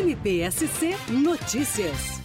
NPSC Notícias.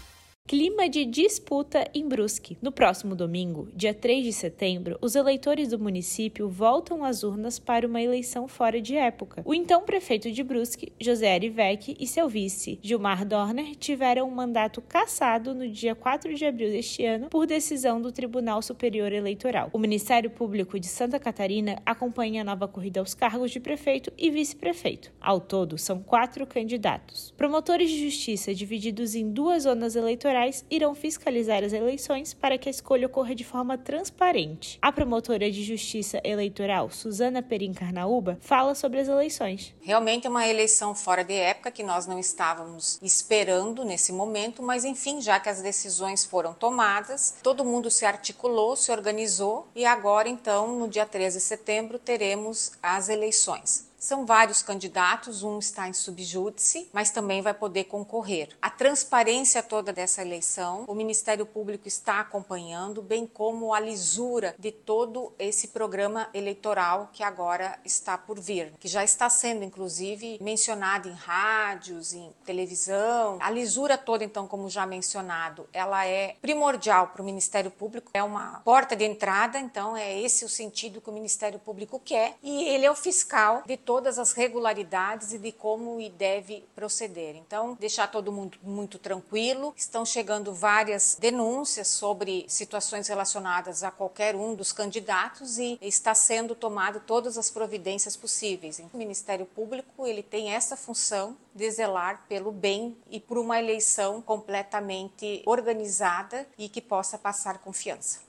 Clima de disputa em Brusque. No próximo domingo, dia 3 de setembro, os eleitores do município voltam às urnas para uma eleição fora de época. O então prefeito de Brusque, José Arivec, e seu vice, Gilmar Dorner, tiveram um mandato cassado no dia 4 de abril deste ano por decisão do Tribunal Superior Eleitoral. O Ministério Público de Santa Catarina acompanha a nova corrida aos cargos de prefeito e vice-prefeito. Ao todo, são quatro candidatos. Promotores de justiça divididos em duas zonas eleitorais eleitorais irão fiscalizar as eleições para que a escolha ocorra de forma transparente. A promotora de Justiça Eleitoral, Suzana Perim Carnaúba, fala sobre as eleições. Realmente é uma eleição fora de época que nós não estávamos esperando nesse momento, mas enfim, já que as decisões foram tomadas, todo mundo se articulou, se organizou e agora então, no dia 13 de setembro, teremos as eleições. São vários candidatos, um está em subjúdice, mas também vai poder concorrer. A transparência toda dessa eleição, o Ministério Público está acompanhando, bem como a lisura de todo esse programa eleitoral que agora está por vir, que já está sendo inclusive mencionado em rádios, em televisão. A lisura toda, então, como já mencionado, ela é primordial para o Ministério Público, é uma porta de entrada, então é esse o sentido que o Ministério Público quer e ele é o fiscal de todo todas as regularidades e de como e deve proceder. Então, deixar todo mundo muito tranquilo. Estão chegando várias denúncias sobre situações relacionadas a qualquer um dos candidatos e está sendo tomado todas as providências possíveis. O Ministério Público, ele tem essa função de zelar pelo bem e por uma eleição completamente organizada e que possa passar confiança.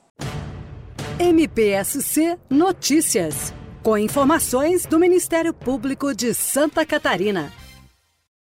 MPSC Notícias com informações do Ministério Público de Santa Catarina.